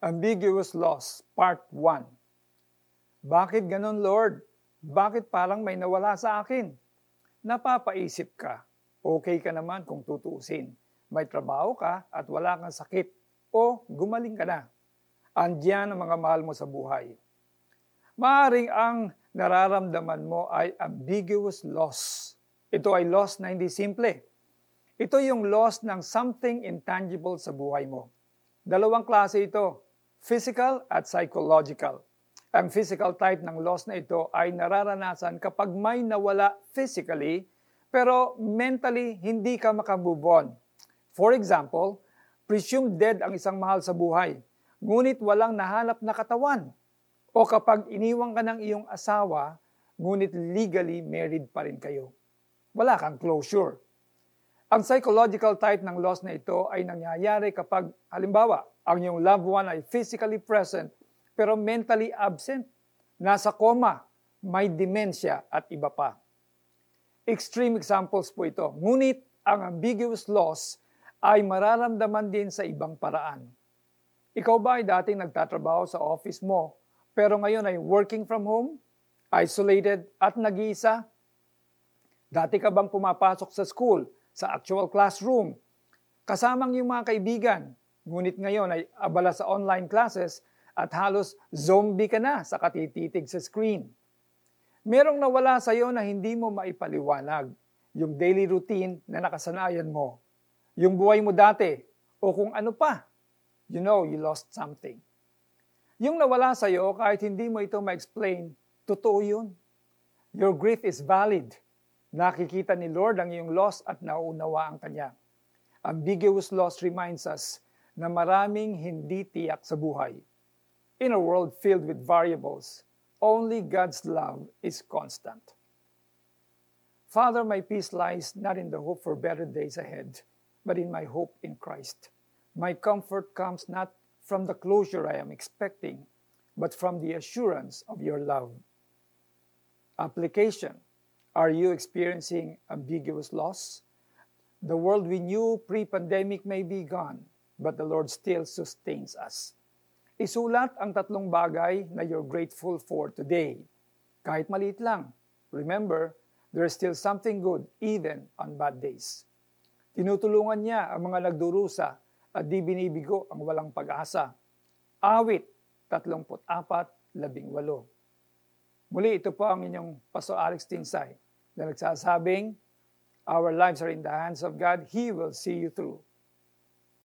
Ambiguous Loss, Part 1 Bakit ganon, Lord? Bakit parang may nawala sa akin? Napapaisip ka, okay ka naman kung tutusin. May trabaho ka at wala kang sakit o gumaling ka na. Andiyan ang mga mahal mo sa buhay. Maaring ang nararamdaman mo ay ambiguous loss. Ito ay loss na hindi simple. Ito yung loss ng something intangible sa buhay mo. Dalawang klase ito, physical at psychological. Ang physical type ng loss na ito ay nararanasan kapag may nawala physically, pero mentally hindi ka makamove on. For example, presumed dead ang isang mahal sa buhay, ngunit walang nahanap na katawan. O kapag iniwang ka ng iyong asawa, ngunit legally married pa rin kayo. Wala kang closure. Ang psychological type ng loss na ito ay nangyayari kapag, halimbawa, ang iyong loved one ay physically present pero mentally absent, nasa coma, may dementia at iba pa. Extreme examples po ito. Ngunit ang ambiguous loss ay mararamdaman din sa ibang paraan. Ikaw ba ay dating nagtatrabaho sa office mo pero ngayon ay working from home, isolated at nag-iisa? Dati ka bang pumapasok sa school, sa actual classroom, kasamang yung mga kaibigan, ngunit ngayon ay abala sa online classes at halos zombie ka na sa katititig sa screen. Merong nawala sa iyo na hindi mo maipaliwanag, yung daily routine na nakasanayan mo, yung buhay mo dati, o kung ano pa. You know you lost something. Yung nawala sa iyo, kahit hindi mo ito ma-explain, totoo yun. Your grief is valid. Nakikita ni Lord ang iyong loss at nauunawa ang Kanya. Ambiguous loss reminds us na maraming hindi tiyak sa buhay. In a world filled with variables, only God's love is constant. Father, my peace lies not in the hope for better days ahead, but in my hope in Christ. My comfort comes not from the closure I am expecting, but from the assurance of your love. Application Are you experiencing ambiguous loss? The world we knew pre pandemic may be gone, but the Lord still sustains us. Isulat ang tatlong bagay na you're grateful for today. Kahit maliit lang. Remember, there is still something good even on bad days. Tinutulungan niya ang mga nagdurusa at di binibigo ang walang pag-asa. Awit 34-18 Muli, ito po ang inyong Pastor Alex Tinsay na nagsasabing, Our lives are in the hands of God. He will see you through.